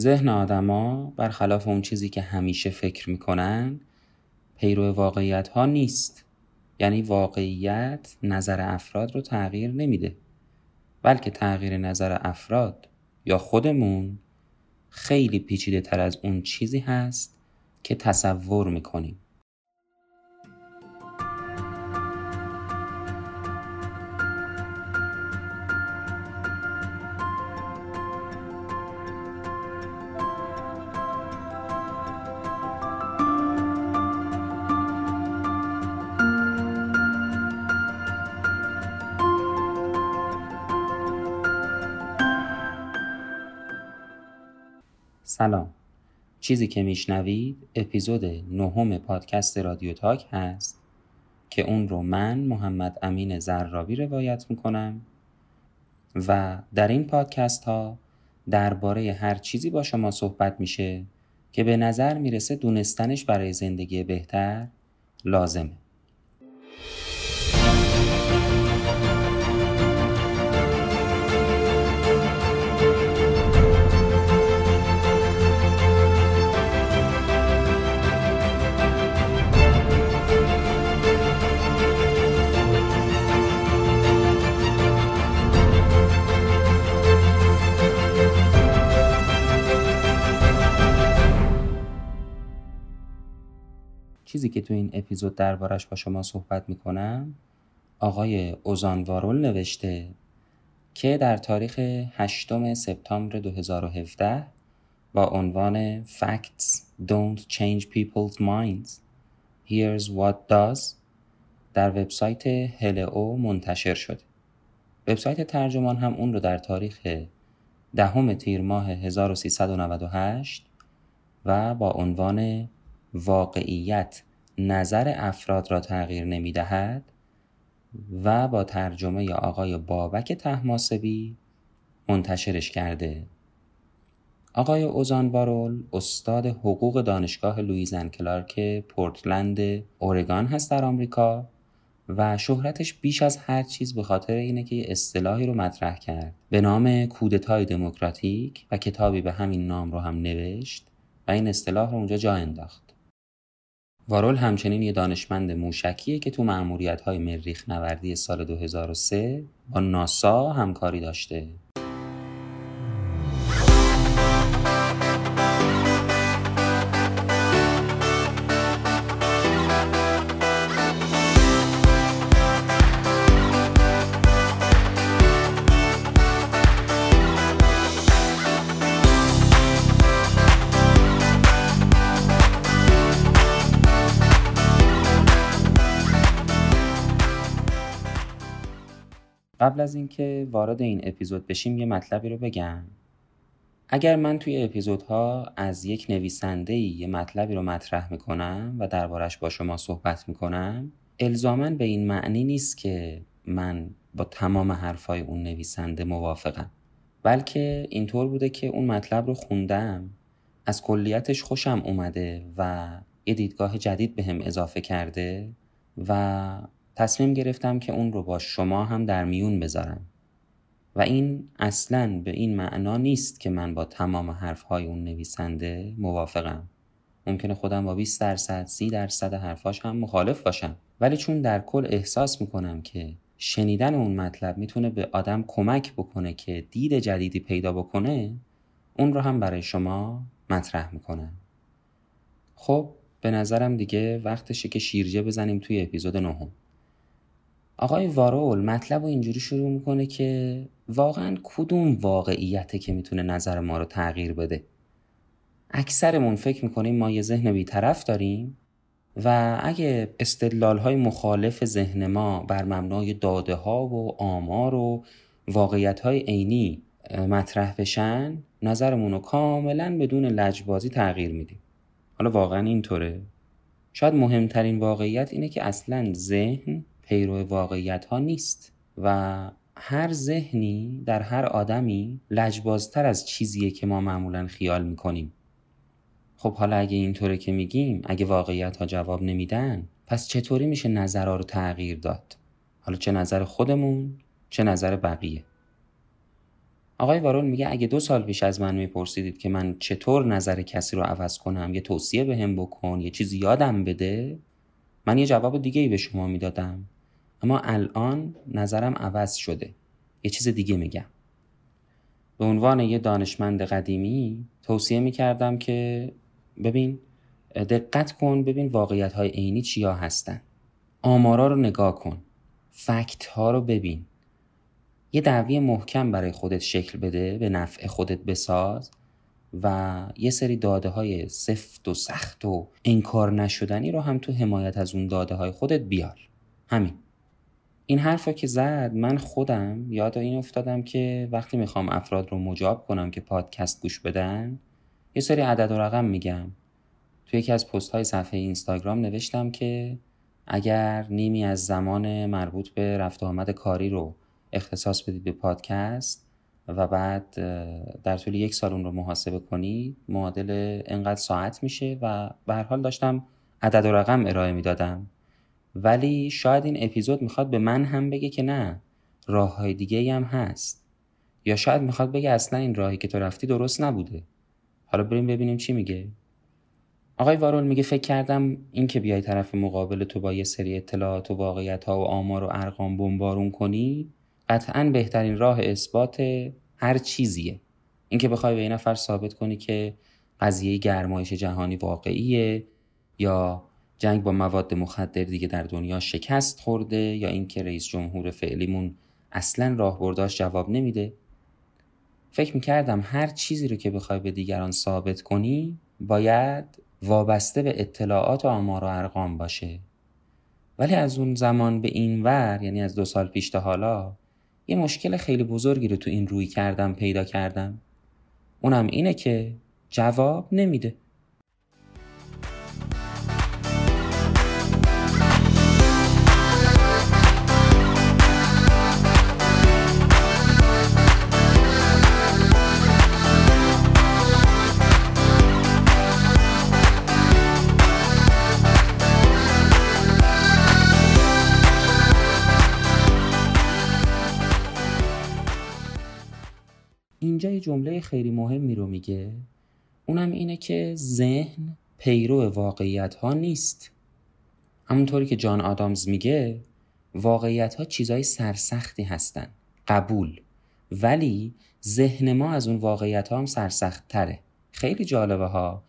ذهن آدما برخلاف اون چیزی که همیشه فکر می‌کنن پیرو واقعیت ها نیست. یعنی واقعیت نظر افراد رو تغییر نمیده. بلکه تغییر نظر افراد یا خودمون خیلی پیچیده تر از اون چیزی هست که تصور می‌کنیم. چیزی که میشنوید اپیزود نهم پادکست رادیو تاک هست که اون رو من محمد امین زرابی روایت می‌کنم و در این پادکست ها درباره هر چیزی با شما صحبت میشه که به نظر می‌رسه دونستنش برای زندگی بهتر لازمه. چیزی که تو این اپیزود دربارش با شما صحبت می‌کنم آقای اوزانوارول نوشته که در تاریخ 8 سپتامبر 2017 با عنوان Facts Don't Change People's Minds Here's What Does در وبسایت هلئو منتشر شده. وبسایت ترجمان هم اون رو در تاریخ دهم تیر ماه 1398 و با عنوان واقعیت نظر افراد را تغییر نمی دهد و با ترجمه آقای بابک طهماسبی منتشرش کرده. آقای اوزان وارول استاد حقوق دانشگاه Lewis and Clark پورتلند اورگان هست در آمریکا و شهرتش بیش از هر چیز به خاطر اینه که یه اصطلاحی رو مطرح کرد. به نام کودتای دموکراتیک و کتابی به همین نام رو هم نوشت و این اصطلاح رو اونجا جا انداخت. وارول همچنین یه دانشمند موشکیه که تو معمولیت های مریخ نوردی سال 2003 با ناسا همکاری داشته. قبل از اینکه وارد این اپیزود بشیم یه مطلبی رو بگم. اگر من توی اپیزودها از یک نویسنده یه مطلبی رو مطرح می‌کنم و دربارش با شما صحبت می‌کنم الزاما به این معنی نیست که من با تمام حرفای اون نویسنده موافقم بلکه اینطور بوده که اون مطلب رو خوندم از کلیتش خوشم اومده و یه دیدگاه جدید به اضافه کرده و تصمیم گرفتم که اون رو با شما هم در میون بذارم. و این اصلا به این معنا نیست که من با تمام حرفهای اون نویسنده موافقم. ممکنه خودم با 20 درصد 30 درصد حرفاش هم مخالف باشم. ولی چون در کل احساس می‌کنم که شنیدن اون مطلب می‌تونه به آدم کمک بکنه که دید جدیدی پیدا بکنه اون رو هم برای شما مطرح می‌کنم. خب به نظرم دیگه وقتشه که شیرجه بزنیم توی اپیزود نهم. آقای وارول مطلب رو اینجوری شروع می‌کنه که واقعا کدوم واقعیته که می‌تونه نظر ما رو تغییر بده؟ اکثرمون فکر می‌کنیم ما یه ذهن بیطرف داریم و اگه استدلال های مخالف ذهن ما بر مبنای داده ها و آمار و واقعیت های عینی مطرح بشن نظرمون رو کاملا بدون لجبازی تغییر میدیم. حالا واقعا اینطوره. شاید مهمترین واقعیت اینه که اصلا ذهن پیرو واقعیت ها نیست و هر ذهنی در هر آدمی لجبازتر از چیزیه که ما معمولا خیال می‌کنیم. خب حالا اگه اینطوره که میگیم اگه واقعیت ها جواب نمیدن پس چطوری میشه نظرها رو تغییر داد؟ حالا چه نظر خودمون چه نظر بقیه؟ آقای وارون میگه اگه دو سال پیش از من میپرسیدید که من چطور نظر کسی رو عوض کنم یه توصیه به هم بکن یه چیزی یادم بده من یه جواب دیگه ای به شما می‌دادم. اما الان نظرم عوض شده. یه چیز دیگه میگم. به عنوان یه دانشمند قدیمی توصیه می‌کردم که ببین دقت کن ببین واقعیت های عینی چیا هستن. آمارا رو نگاه کن. فکت ها رو ببین. یه دعوی محکم برای خودت شکل بده به نفع خودت بساز و یه سری داده های سفت و سخت و انکار نشدنی رو هم تو حمایت از اون داده های خودت بیار. همین. این حرف که زد من خودم یاد این افتادم که وقتی می‌خوام افراد رو مجاب کنم که پادکست گوش بدن یه سری عدد و رقم میگم. تو یکی از پست های صفحه اینستاگرام نوشتم که اگر نیمی از زمان مربوط به رفت آمد کاری رو اختصاص بدید به پادکست و بعد در طول یک سال اون رو محاسبه کنید معادل انقدر ساعت میشه و به هر حال داشتم عدد و رقم ارائه می‌دادم. ولی شاید این اپیزود می‌خواد به من هم بگه که نه راه های دیگه هم هست. یا شاید می‌خواد بگه اصلا این راهی که تو رفتی درست نبوده. حالا بریم ببینیم چی میگه. آقای وارول میگه فکر کردم این که بیای طرف مقابل تو با یه سری اطلاعات و واقعیت ها و آمار و ارقام بمبارون کنی قطعا بهترین راه اثبات هر چیزیه. اینکه بخوای به این نفر ثابت کنی که قضیه گرمایش جهانی واقعیه یا جنگ با مواد مخدر دیگه در دنیا شکست خورده یا اینکه رئیس جمهور فعلیمون اصلا راهبرداش جواب نمیده؟ فکر می‌کردم هر چیزی رو که بخوای به دیگران ثابت کنی باید وابسته به اطلاعات و آمار و ارقام باشه. ولی از اون زمان به این ور یعنی از دو سال پیش تا حالا یه مشکل خیلی بزرگی رو تو این روی کردم پیدا کردم. اونم اینه که جواب نمیده. جمله خیلی مهمی رو میگه. اونم اینه که ذهن پیرو واقعیت ها نیست. همونطوری که جان آدامز میگه واقعیت ها چیزای سرسختی هستن قبول. ولی ذهن ما از اون واقعیت ها هم سرسخت تره خیلی جالبه ها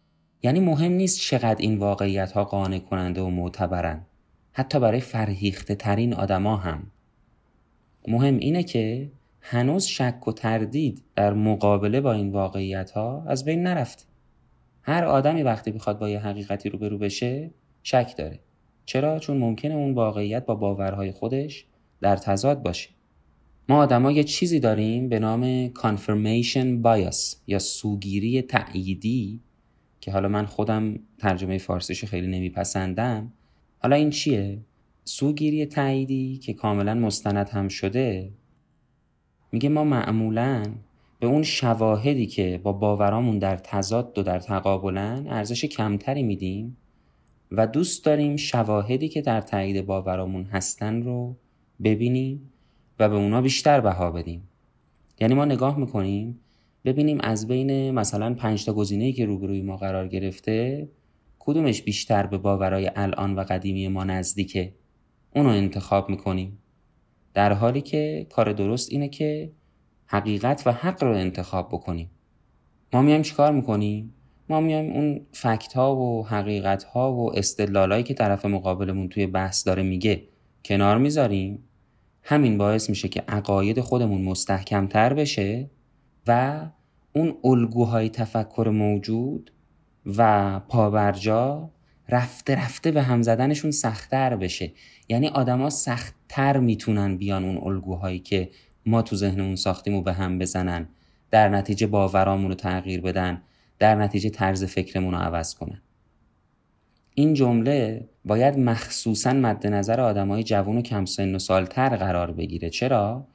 یعنی مهم نیست چقدر این واقعیت ها قانع کننده و معتبرن. حتی برای فرهیخته ترین آدما هم. مهم اینه که هنوز شک و تردید در مقابله با این واقعیت ها از بین نرفته. هر آدمی وقتی بخواد با یه حقیقتی روبرو بشه شک داره. چرا؟ چون ممکنه اون واقعیت با باورهای خودش در تضاد باشه. ما آدما یه چیزی داریم به نام confirmation bias یا سوگیری تأییدی که حالا من خودم ترجمه فارسیش خیلی نمیپسندم. حالا این چیه؟ سوگیری تأییدی که کاملا مستند هم شده میگه ما معمولا به اون شواهدی که با باورامون در تضاد و در تقابلن ارزش کمتری میدیم و دوست داریم شواهدی که در تایید باورامون هستن رو ببینیم و به اونا بیشتر بها بدیم. یعنی ما نگاه می‌کنیم ببینیم از بین مثلا پنج تا گزینه‌ای که روبروی ما قرار گرفته کدومش بیشتر به باورای الان و قدیمی ما نزدیکه؟ اونو انتخاب می‌کنیم. در حالی که کار درست اینه که حقیقت و حق رو انتخاب بکنیم. ما میایم چیکار می‌کنیم؟ ما میایم اون فکت ها و حقیقت ها و استدلال که طرف مقابلمون توی بحث داره میگه کنار می‌ذاریم. همین باعث میشه که عقاید خودمون مستحکم تر بشه و اون الگوهای تفکر موجود و پابرجا رفته رفته به هم زدنشون سختتر بشه. یعنی آدما سختتر می‌تونن بیان اون الگوهایی که ما تو ذهنمون ساختیم و به هم بزنن. در نتیجه باورامون رو تغییر بدن. در نتیجه طرز فکرمون رو عوض کنن. این جمله باید مخصوصا مد نظر آدمای جوان و کم سن و سالتر قرار بگیره. چرا؟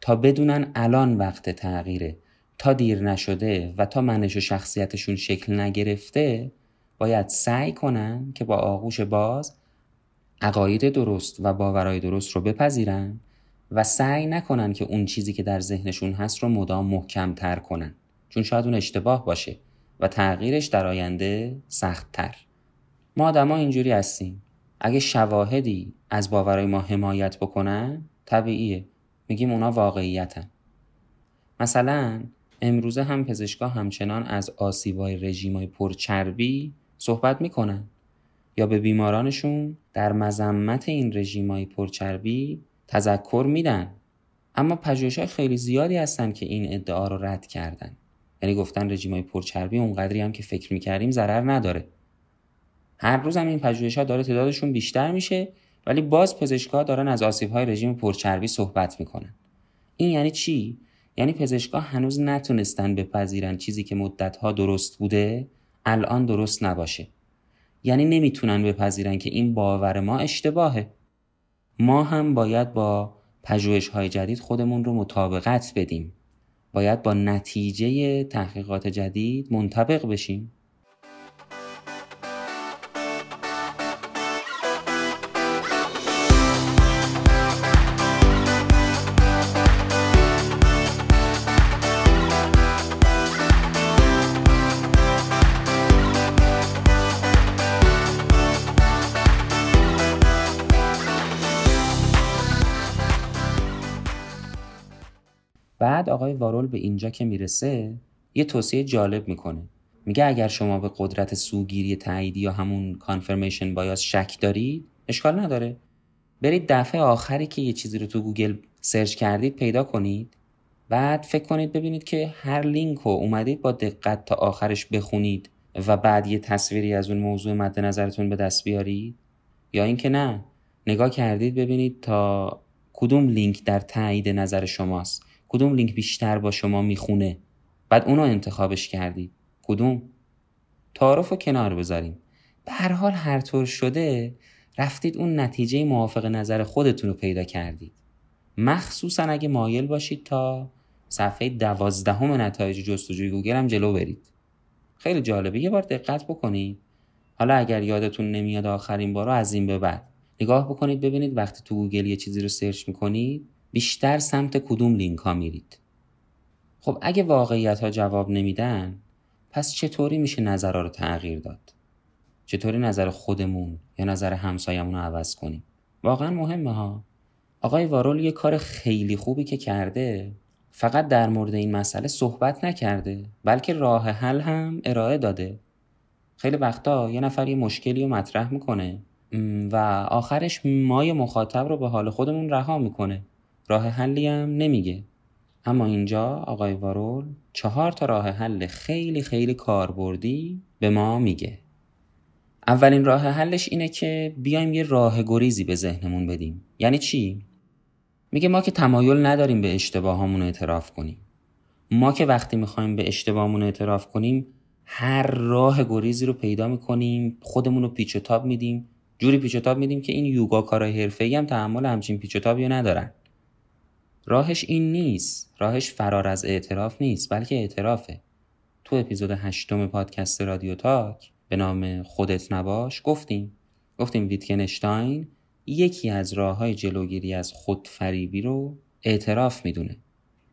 تا بدونن الان وقت تغییره. تا دیر نشده و تا منش و شخصیتشون شکل نگرفته باید سعی کنن که با آغوش باز عقاید درست و باورهای درست رو بپذیرن و سعی نکنن که اون چیزی که در ذهنشون هست رو مدام محکم تر کنن. چون شاید اون اشتباه باشه و تغییرش در آینده سخت تر ما آدما اینجوری هستیم. اگه شواهدی از باورای ما حمایت بکنن طبیعیه. میگیم اونا واقعیتن. مثلا امروزه هم پزشکا همچنان از آسیبای رژیمای پرچربی صحبت می‌کنن. یا به بیمارانشون در مذمت این رژیمای پرچربی تذکر میدن. اما های خیلی زیادی هستن که این ادعا رو رد کردن. یعنی گفتن رژیمای پرچربی اونقدری هم که فکر می‌کردیم ضرر نداره. هر روز هم این پژوهش ها داره تعدادشون بیشتر میشه ولی باز پزشکا دارن از آسیب های رژیم پرچربی صحبت می‌کنن. این یعنی چی؟ یعنی پزشکا هنوز نتونستن بپذیرن چیزی که مدتها درست بوده الان درست نباشه. یعنی نمی‌تونن بپذیرن که این باور ما اشتباهه. ما هم باید با پژوهش های جدید خودمون رو مطابقت بدیم. باید با نتیجه تحقیقات جدید منطبق بشیم. وارول به اینجا که می‌رسه یه توصیه جالب می‌کنه. میگه اگر شما به قدرت سوگیری تاییدی یا همون confirmation bias شک دارید اشکال نداره. برید دفعه آخری که یه چیزی رو تو گوگل search کردید پیدا کنید. بعد فکر کنید ببینید که هر لینک رو اومدید با دقت تا آخرش بخونید و بعد یه تصویری از اون موضوع مد نظرتون به دست بیارید. یا اینکه نه نگاه کردید ببینید تا کدوم لینک در تایید نظر شماست. کدوم لینک بیشتر با شما می‌خونه؟ بعد اونو انتخابش کردید کدوم؟ تعارف رو کنار بذاریم. به هر حال هر طور شده رفتید اون نتیجه موافق نظر خودتون رو پیدا کردید. مخصوصا اگه مایل باشید تا صفحه دوازدهم نتایج جستجوی گوگل هم جلو برید. خیلی جالبه. یه بار دقت بکنید. حالا اگر یادتون نمیاد آخرین بار از این به بعد. نگاه بکنید ببینید وقتی تو گوگل یه چیزی رو search می‌کنید بیشتر سمت کدوم لینک ها میرید؟ خب اگه واقعیت ها جواب نمیدن پس چطوری میشه نظرها رو تغییر داد؟ چطوری نظر خودمون یا نظر همسایمون رو عوض کنیم؟ واقعا مهمه ها. آقای وارول یه کار خیلی خوبی که کرده فقط در مورد این مسئله صحبت نکرده بلکه راه حل هم ارائه داده. خیلی وقتا یه نفر یه مشکلی رو مطرح می‌کنه و آخرش مای مخاطب رو به حال خودمون رها می‌کنه. راه حلی هم نمیگه. اما اینجا آقای وارول چهار تا راه حل خیلی خیلی کاربردی به ما میگه. اولین راه حلش اینه که بیایم یه راه گریزی به ذهنمون بدیم. یعنی چی؟ میگه ما که تمایل نداریم به اشتباهامون اعتراف کنیم. ما که وقتی می‌خوایم به اشتباهمون اعتراف کنیم هر راه گریزی رو پیدا می‌کنیم خودمون رو پیچ و تاب میدیم. جوری پیچ و تاب میدیم که این یوگا کارهای حرفه‌ای هم تحمل همچین پیچ و تابی ندارن. راهش این نیست. راهش فرار از اعتراف نیست بلکه اعترافه. تو اپیزود هشتم پادکست رادیو تاک به نام خودت نباش گفتیم. گفتیم ویتکنشتاین یکی از راه های جلوگیری از خودفریبی رو اعتراف می‌دونه.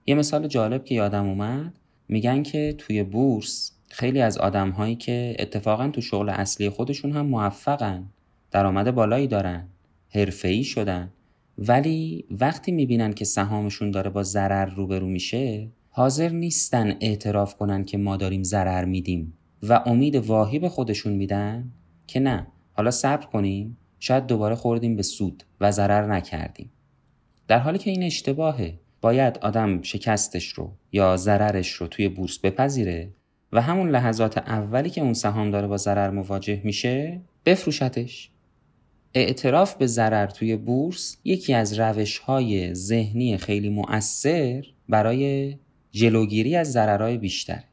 یه مثال جالب که یادم اومد میگن که توی بورس خیلی از آدم هایی که اتفاقا تو شغل اصلی خودشون هم موفقن درآمد بالایی دارن حرفه‌ای شدن. ولی وقتی می‌بینن که سهامشون داره با ضرر روبرو میشه حاضر نیستن اعتراف کنن که ما داریم ضرر میدیم و امید واهی به خودشون میدن که نه حالا صبر کنیم شاید دوباره خوردیم به سود و ضرر نکردیم. در حالی که این اشتباهه باید آدم شکستش رو یا ضررش رو توی بورس بپذیره و همون لحظات اولی که اون سهام داره با ضرر مواجه میشه بفروشتش. اعتراف به ضرر توی بورس یکی از روش های ذهنی خیلی مؤثر برای جلوگیری از ضررهای بیشتر.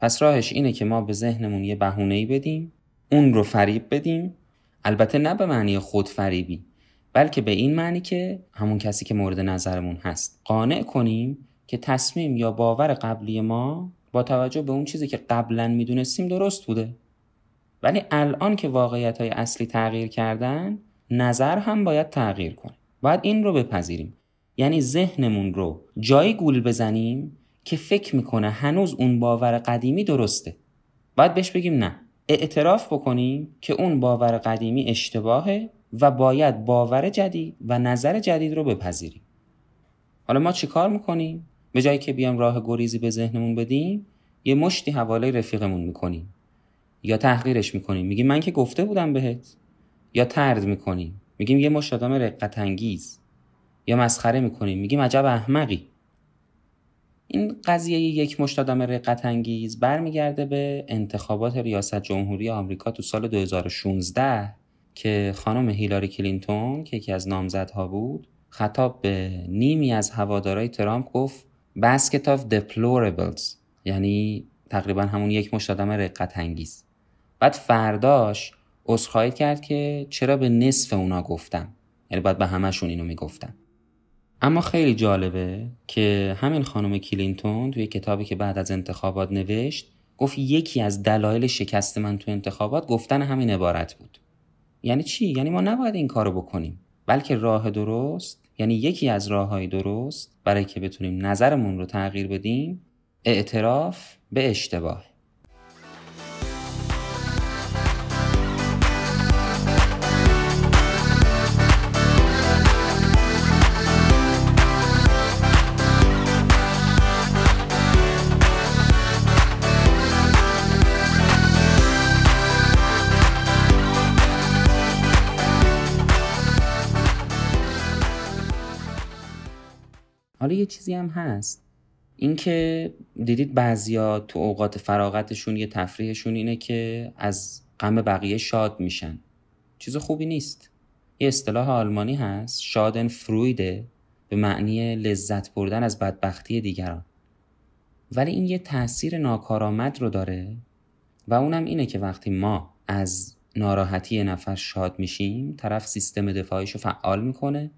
پس راهش اینه که ما به ذهنمون یه بهونه بدیم اون رو فریب بدیم. البته نه به معنی خود فریبی بلکه به این معنی که همون کسی که مورد نظرمون هست. قانع کنیم که تصمیم یا باور قبلی ما با توجه به اون چیزی که قبلا می‌دونستیم درست بوده. ولی الان که واقعیت های اصلی تغییر کردن نظر هم باید تغییر کنه. باید این رو بپذیریم. یعنی ذهنمون رو جایی گول بزنیم که فکر می‌کنه هنوز اون باور قدیمی درسته. باید بهش بگیم نه. اعتراف بکنیم که اون باور قدیمی اشتباهه و باید باور جدید و نظر جدید رو بپذیریم. حالا ما چیکار می‌کنیم؟ به جایی که بیام راه گریزی به ذهنمون بدیم یه مشتی حواله رفیقمون می‌کنیم. یا تحقیرش می‌کنیم میگیم من که گفته بودم بهت. یا ترد می‌کنیم میگیم یه مشت آدم رقت یا مسخره می‌کنیم میگیم عجب احمقی. این قضیه یک مشت آدم رقت انگیز برمیگرده به انتخابات ریاست جمهوری آمریکا تو سال 2016 که خانم هیلاری کلینتون که یکی از نامزدها بود خطاب به نیمی از هوادارای ترامپ گفت basket of deplorables. یعنی تقریبا همون یک مشت آدم رقت بعد فرداش عذرخواهی کرد که چرا به نصف اونا گفتم. یعنی باید به همشون اینو می‌گفتم. اما خیلی جالبه که همین خانم کلینتون توی کتابی که بعد از انتخابات نوشت گفت یکی از دلایل شکست من تو انتخابات گفتن همین عبارت بود. یعنی چی؟ یعنی ما نباید این کارو بکنیم. بلکه راه درست یعنی یکی از راههای درست برای که بتونیم نظرمون رو تغییر بدیم اعتراف به اشتباه. حالا یه چیزی هم هست. اینکه دیدید بعضیا تو اوقات فراغتشون یه تفریحشون اینه که از غم بقیه شاد میشن. چیز خوبی نیست. یه اصطلاح آلمانی هست شادن فرویده به معنی لذت بردن از بدبختی دیگران. ولی این یه تاثیر ناکارآمد رو داره و اونم اینه که وقتی ما از ناراحتی نفر شاد میشیم طرف سیستم دفاعیشو فعال می‌کنه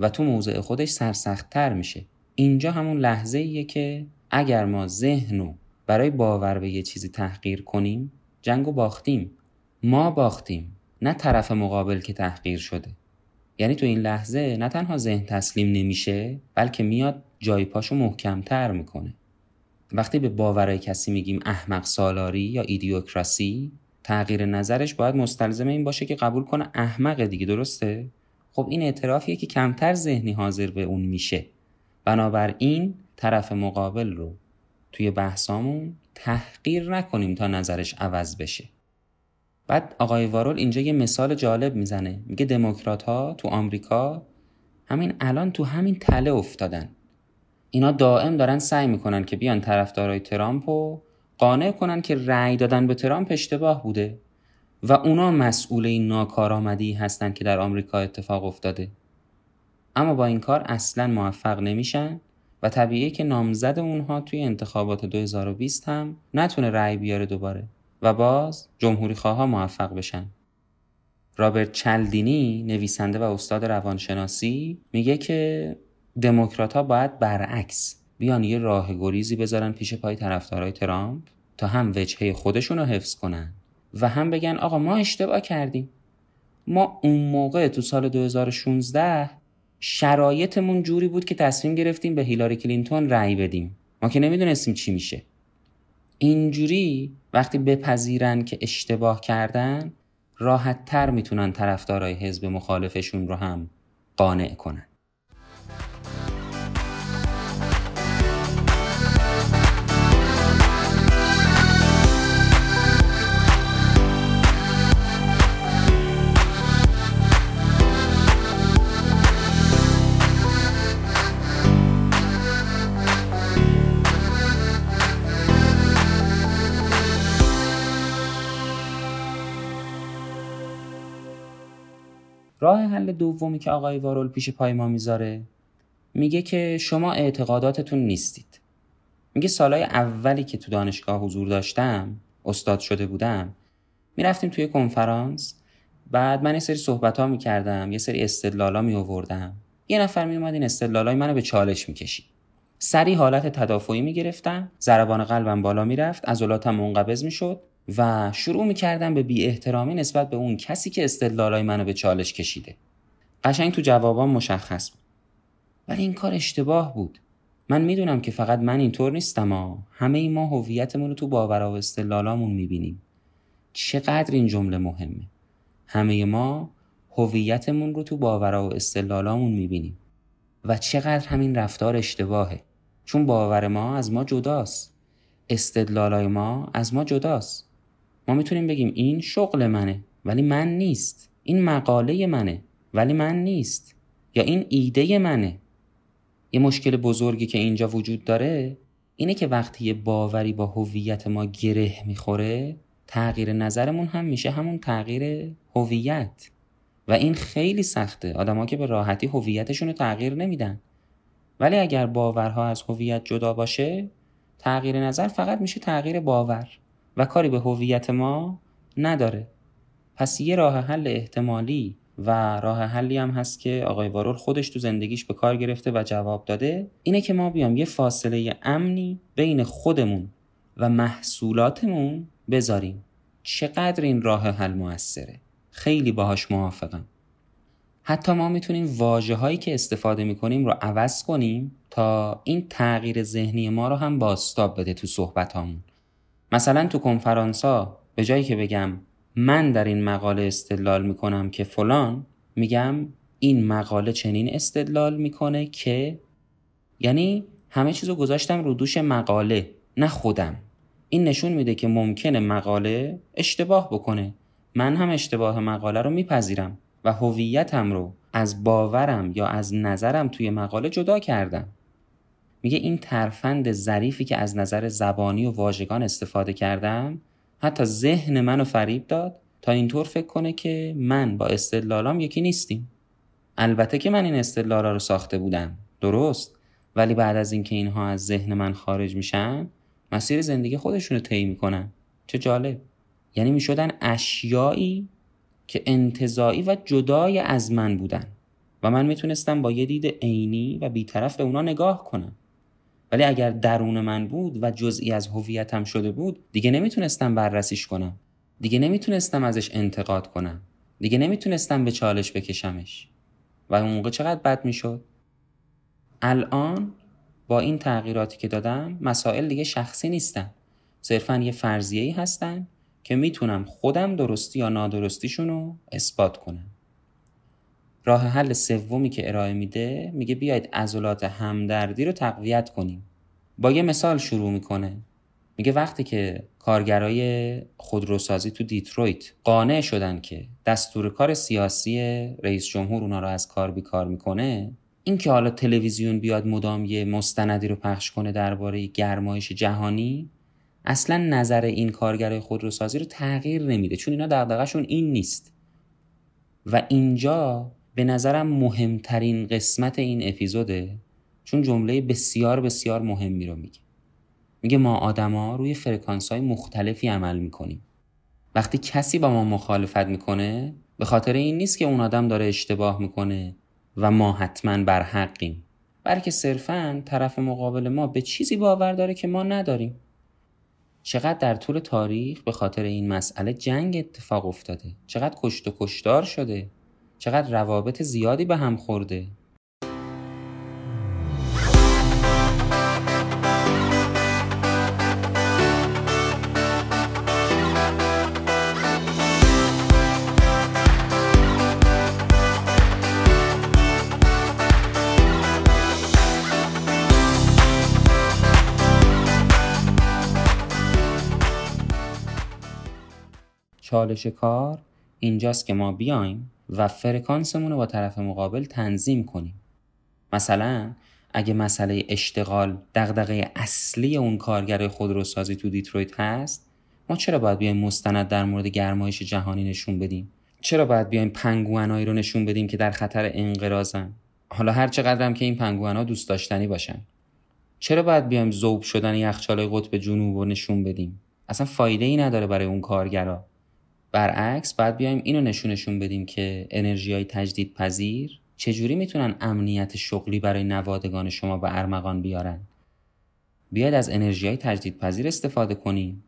و تو موضع خودش سرسختتر میشه. اینجا همون لحظه ایه که اگر ما ذهن رو برای باور به یه چیزی تحقیر کنیم جنگ و باختیم. ما باختیم نه طرف مقابل که تحقیر شده. یعنی تو این لحظه نه تنها ذهن تسلیم نمیشه بلکه میاد جای پاشو محکمتر می‌کنه. وقتی به باورای کسی میگیم احمق سالاری یا ایدیوکراسی تغییر نظرش باید مستلزم این باشه که قبول کنه احمق دیگه درسته؟ خب این اعترافیه که کمتر ذهنی حاضر به اون میشه. بنابراین طرف مقابل رو توی بحثامون تحقیر نکنیم تا نظرش عوض بشه. بعد آقای وارول اینجا یه مثال جالب می‌زنه. میگه دموکرات ها تو آمریکا همین الان تو همین تله افتادن. اینا دائم دارن سعی می‌کنن که بیان طرفدارای ترامپ رو قانع کنن که رأی دادن به ترامپ اشتباه بوده. و اونا مسئول این ناکارآمدی هستند که در آمریکا اتفاق افتاده. اما با این کار اصلا موفق نمیشن و طبیعیه که نامزد اونها توی انتخابات 2020 هم نتونه رأی بیاره دوباره و باز جمهوری خواه موفق بشن. رابرت چلدینی نویسنده و استاد روانشناسی میگه که دموکرات ها باید برعکس بیان یه راه گریزی بذارن پیش پای طرفدارای ترامپ تا هم وجهه خودشون رو حفظ کنن. و هم بگن آقا ما اشتباه کردیم. ما اون موقع تو سال 2016 شرایطمون جوری بود که تصمیم گرفتیم به هیلاری کلینتون رأی بدیم. ما که نمی‌دونستیم چی میشه. اینجوری وقتی بپذیرن که اشتباه کردن راحت تر می‌تونن طرفدارای حزب مخالفشون رو هم قانع کنن. راه حل دومی که آقای وارول پیش پای ما می‌ذاره میگه که شما اعتقاداتتون نیستید. میگه سالهای اولی که تو دانشگاه حضور داشتم استاد شده بودم می‌رفتیم توی کنفرانس. بعد من یه سری صحبت ها می‌کردم یه سری استدلالا می آوردم یه نفر می اومد این استدلالای منو به چالش می‌کشید. سری حالت تدافعی می‌گرفتم ضربان قلبم بالا می‌رفت عضلاتم منقبض می‌شد. و شروع می‌کردم به بی احترامی نسبت به اون کسی که استدلالای منو به چالش کشیده. قشنگ تو جوابام مشخص بود. ولی این کار اشتباه بود. من می‌دونم که فقط من اینطور نیستم ها همه ای ما هویتمون رو تو باورها و استدلالامون می‌بینیم. چقدر این جمله مهمه. همه ما هویتمون رو تو باورها و استدلالامون می‌بینیم. و چقدر همین رفتار اشتباهه. چون باور ما از ما جداست. استدلالای ما از ما جداست. ما می‌تونیم بگیم این شغل منه ولی من نیست. این مقاله منه ولی من نیست. یا این ایده منه. یه مشکل بزرگی که اینجا وجود داره اینه که وقتی یه باوری با هویت ما گره می‌خوره تغییر نظرمون هم میشه همون تغییر هویت. و این خیلی سخته. آدما که به راحتی هویتشون رو تغییر نمیدن. ولی اگر باورها از هویت جدا باشه تغییر نظر فقط میشه تغییر باور. و کاری به هویت ما نداره. پس یه راه حل احتمالی و راه حلی هم هست که آقای وارول خودش تو زندگیش به کار گرفته و جواب داده اینه که ما بیام یه فاصله امنی بین خودمون و محصولاتمون بذاریم. چقدر این راه حل موثره؟ خیلی باهاش موافقم. حتی ما می‌تونیم واجه هایی که استفاده می‌کنیم رو عوض کنیم تا این تغییر ذهنی ما رو هم باستاب بده تو صحبت همون. مثلا تو کنفرانس ها به جایی که بگم من در این مقاله استدلال می‌کنم که فلان میگم این مقاله چنین استدلال می‌کنه که یعنی همه چیزو گذاشتم رو دوش مقاله نه خودم. این نشون میده که ممکنه مقاله اشتباه بکنه. من هم اشتباه مقاله رو میپذیرم و هویتم رو از باورم یا از نظرم توی مقاله جدا کردم. میگه این ترفند ظریفی که از نظر زبانی و واژگان استفاده کردم حتی ذهن منو فریب داد تا اینطور فکر کنه که من با استدلالام یکی نیستیم. البته که من این استدلالا رو ساخته بودم. درست. ولی بعد از اینکه اینها از ذهن من خارج میشن مسیر زندگی خودشون رو طی می‌کنن. چه جالب. یعنی می‌شدن اشیایی که انتظایی و جدای از من بودن و من می‌تونستم با یه دید عینی و بیطرف به اونا نگاه کنم. ولی اگر درون من بود و جزئی از هویتم شده بود دیگه نمی‌تونستم بررسیش کنم. دیگه نمی‌تونستم ازش انتقاد کنم. دیگه نمی‌تونستم به چالش بکشمش. و اون موقع چقدر بد می‌شد؟ الان با این تغییراتی که دادم مسائل دیگه شخصی نیستن. صرفا یه فرضیه ای هستن که می‌تونم خودم درستی یا نادرستیشون رو اثبات کنم. راه حل سومی که ارائه میده میگه بیاید عضلات همدردی رو تقویت کنیم. با یه مثال شروع می‌کنه. میگه وقتی که کارگرای خودروسازی تو دیترویت قانع شدن که دستور کار سیاسی رئیس جمهور اونا رو از کار بیکار می‌کنه این که حالا تلویزیون بیاد مدام یه مستندی رو پخش کنه درباره گرمایش جهانی اصلا نظر این کارگرای خودروسازی رو تغییر نمیده. چون اینا دغدغه‌شون این نیست. و اینجا به نظرم مهمترین قسمت این اپیزوده چون جمله بسیار بسیار مهمی رو میگه. میگه ما آدما روی فرکانس های مختلفی عمل می‌کنیم. وقتی کسی با ما مخالفت می‌کنه به خاطر این نیست که اون آدم داره اشتباه می‌کنه و ما حتما بر حقیم. بلکه صرفا طرف مقابل ما به چیزی باور داره که ما نداریم. چقدر در طول تاریخ به خاطر این مسئله جنگ اتفاق افتاده. چقدر کشت و کشتار شده. چقدر روابط زیادی به هم خورده. چالش کار اینجاست که ما بیایم. و فرکانسمون رو با طرف مقابل تنظیم کنیم. مثلا اگه مسئله اشتغال دغدغه اصلی اون کارگر خودروسازی تو دیترویت هست ما چرا باید بیایم مستند در مورد گرمایش جهانی نشون بدیم؟ چرا باید بیایم پنگوانایی رو نشون بدیم که در خطر انقراضن؟ حالا هر چقدر که این پنگوانا دوست داشتنی باشن. چرا باید بیایم ذوب شدن یخچالای قطب جنوب رو نشون بدیم؟ اصلا فایده ای نداره برای اون کارگرا. برعکس بعد بیایم اینو نشونشون بدیم که انرژی های تجدید پذیر چجوری می‌تونن امنیت شغلی برای نوادگان شما به ارمغان بیارن؟ بیاید از انرژی های تجدید پذیر استفاده کنیم.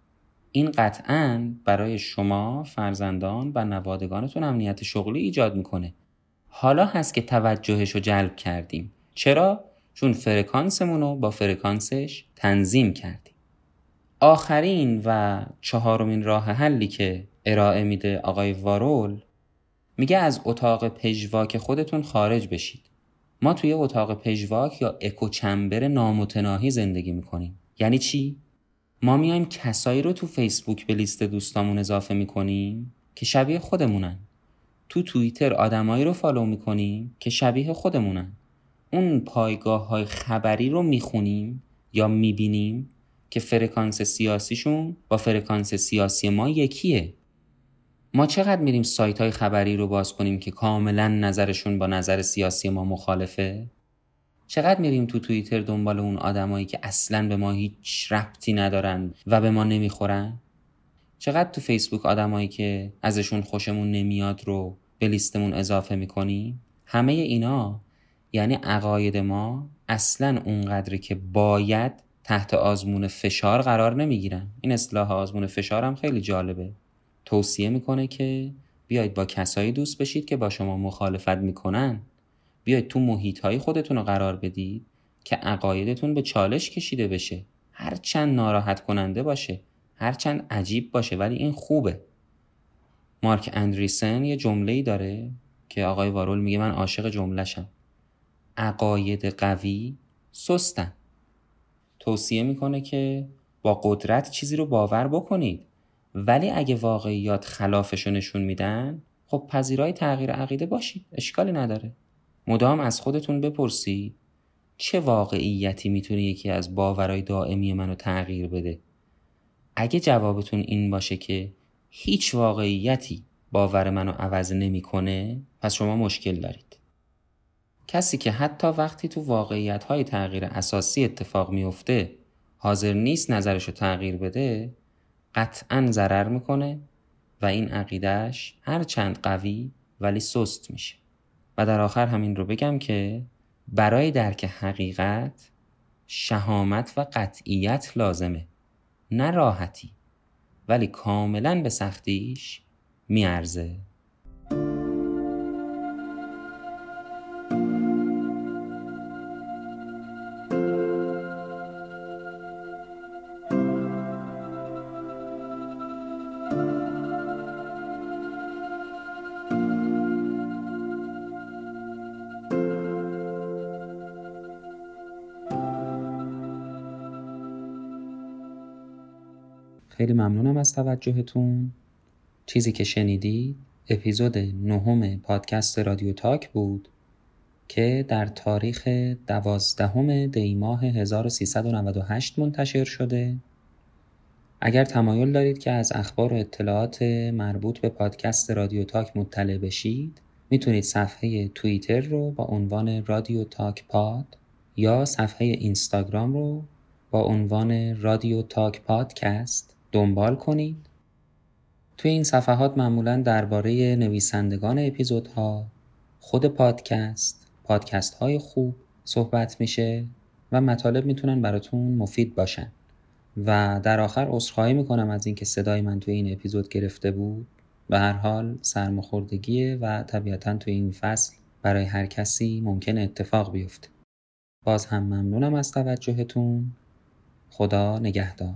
این قطعا برای شما فرزندان و نوادگانتون امنیت شغلی ایجاد می‌کنه. حالا هست که توجهش رو جلب کردیم. چرا؟ چون فرکانسمون رو با فرکانسش تنظیم کردیم. آخرین و چهارمین راه حلی که ارائه میده آقای وارول میگه از اتاق پژواک خودتون خارج بشید. ما توی اتاق پژواک یا اکو چمبر نامتناهی زندگی می‌کنیم. یعنی چی؟ ما میایم کسایی رو تو فیسبوک به لیست دوستامون اضافه می‌کنیم که شبیه خودمونن. تو توییتر آدمایی رو فالو می‌کنیم که شبیه خودمونن. اون پایگاه های خبری رو می‌خونیم یا می‌بینیم که فرکانس سیاسیشون با فرکانس سیاسی ما یکیه. ما چقدر میریم سایت های خبری رو باز کنیم که کاملا نظرشون با نظر سیاسی ما مخالفه؟ چقدر میریم تو توییتر دنبال اون آدمایی که اصلا به ما هیچ ربطی ندارن و به ما نمی‌خورن؟ چقدر تو فیسبوک آدمایی که ازشون خوشمون نمیاد رو به لیستمون اضافه می‌کنیم؟ همه اینا یعنی عقاید ما اصلا اونقدری که باید تحت آزمون فشار قرار نمی‌گیرن. این اصطلاح آزمون فشار هم خیلی جالبه. توصیه می‌کنه که بیاید با کسایی دوست بشید که با شما مخالفت می‌کنن. بیاید تو محیط های خودتون رو قرار بدید که عقایدتون به چالش کشیده بشه. هرچند ناراحت کننده باشه هرچند عجیب باشه ولی این خوبه. مارک اندریسن یه جمله داره که آقای وارول میگه من عاشق جملهشم. عقاید قوی سستن. توصیه می‌کنه که با قدرت چیزی رو باور بکنید. ولی اگه واقعیات خلافش نشون میدن خب پذیرای تغییر عقیده باشید اشکالی نداره. مدام از خودتون بپرسید چه واقعیتی می‌تونه یکی از باورای دائمی منو تغییر بده. اگه جوابتون این باشه که هیچ واقعیتی باور منو عوض نمی‌کنه پس شما مشکل دارید. کسی که حتی وقتی تو واقعیت های تغییر اساسی اتفاق میفته حاضر نیست نظرش رو تغییر بده قطعا ضرر می‌کنه و این عقیدهش هر چند قوی ولی سست میشه. و در آخر همین رو بگم که برای درک حقیقت شهامت و قطعیت لازمه نه راحتی. ولی کاملا به سختیش میارزه. خیلی ممنونم از توجهتون. چیزی که شنیدید اپیزود نهم پادکست رادیو تاک بود که در تاریخ دوازدهم دی ماه 1398 منتشر شده. اگر تمایل دارید که از اخبار و اطلاعات مربوط به پادکست رادیو تاک مطلع بشید می‌تونید صفحه توییتر رو با عنوان رادیو تاک پاد یا صفحه اینستاگرام رو با عنوان رادیو تاک پادکست دنبال کنید. توی این صفحات معمولا درباره نویسندگان اپیزودها خود پادکست پادکست های خوب صحبت میشه و مطالب می‌تونن براتون مفید باشن. و در آخر عذرخواهی می‌کنم از اینکه صدای من توی این اپیزود گرفته بود. به هر حال سرماخوردگیه و طبیعتا توی این فصل برای هر کسی ممکن اتفاق بیفته. باز هم ممنونم از توجهتون. خدا نگهدار.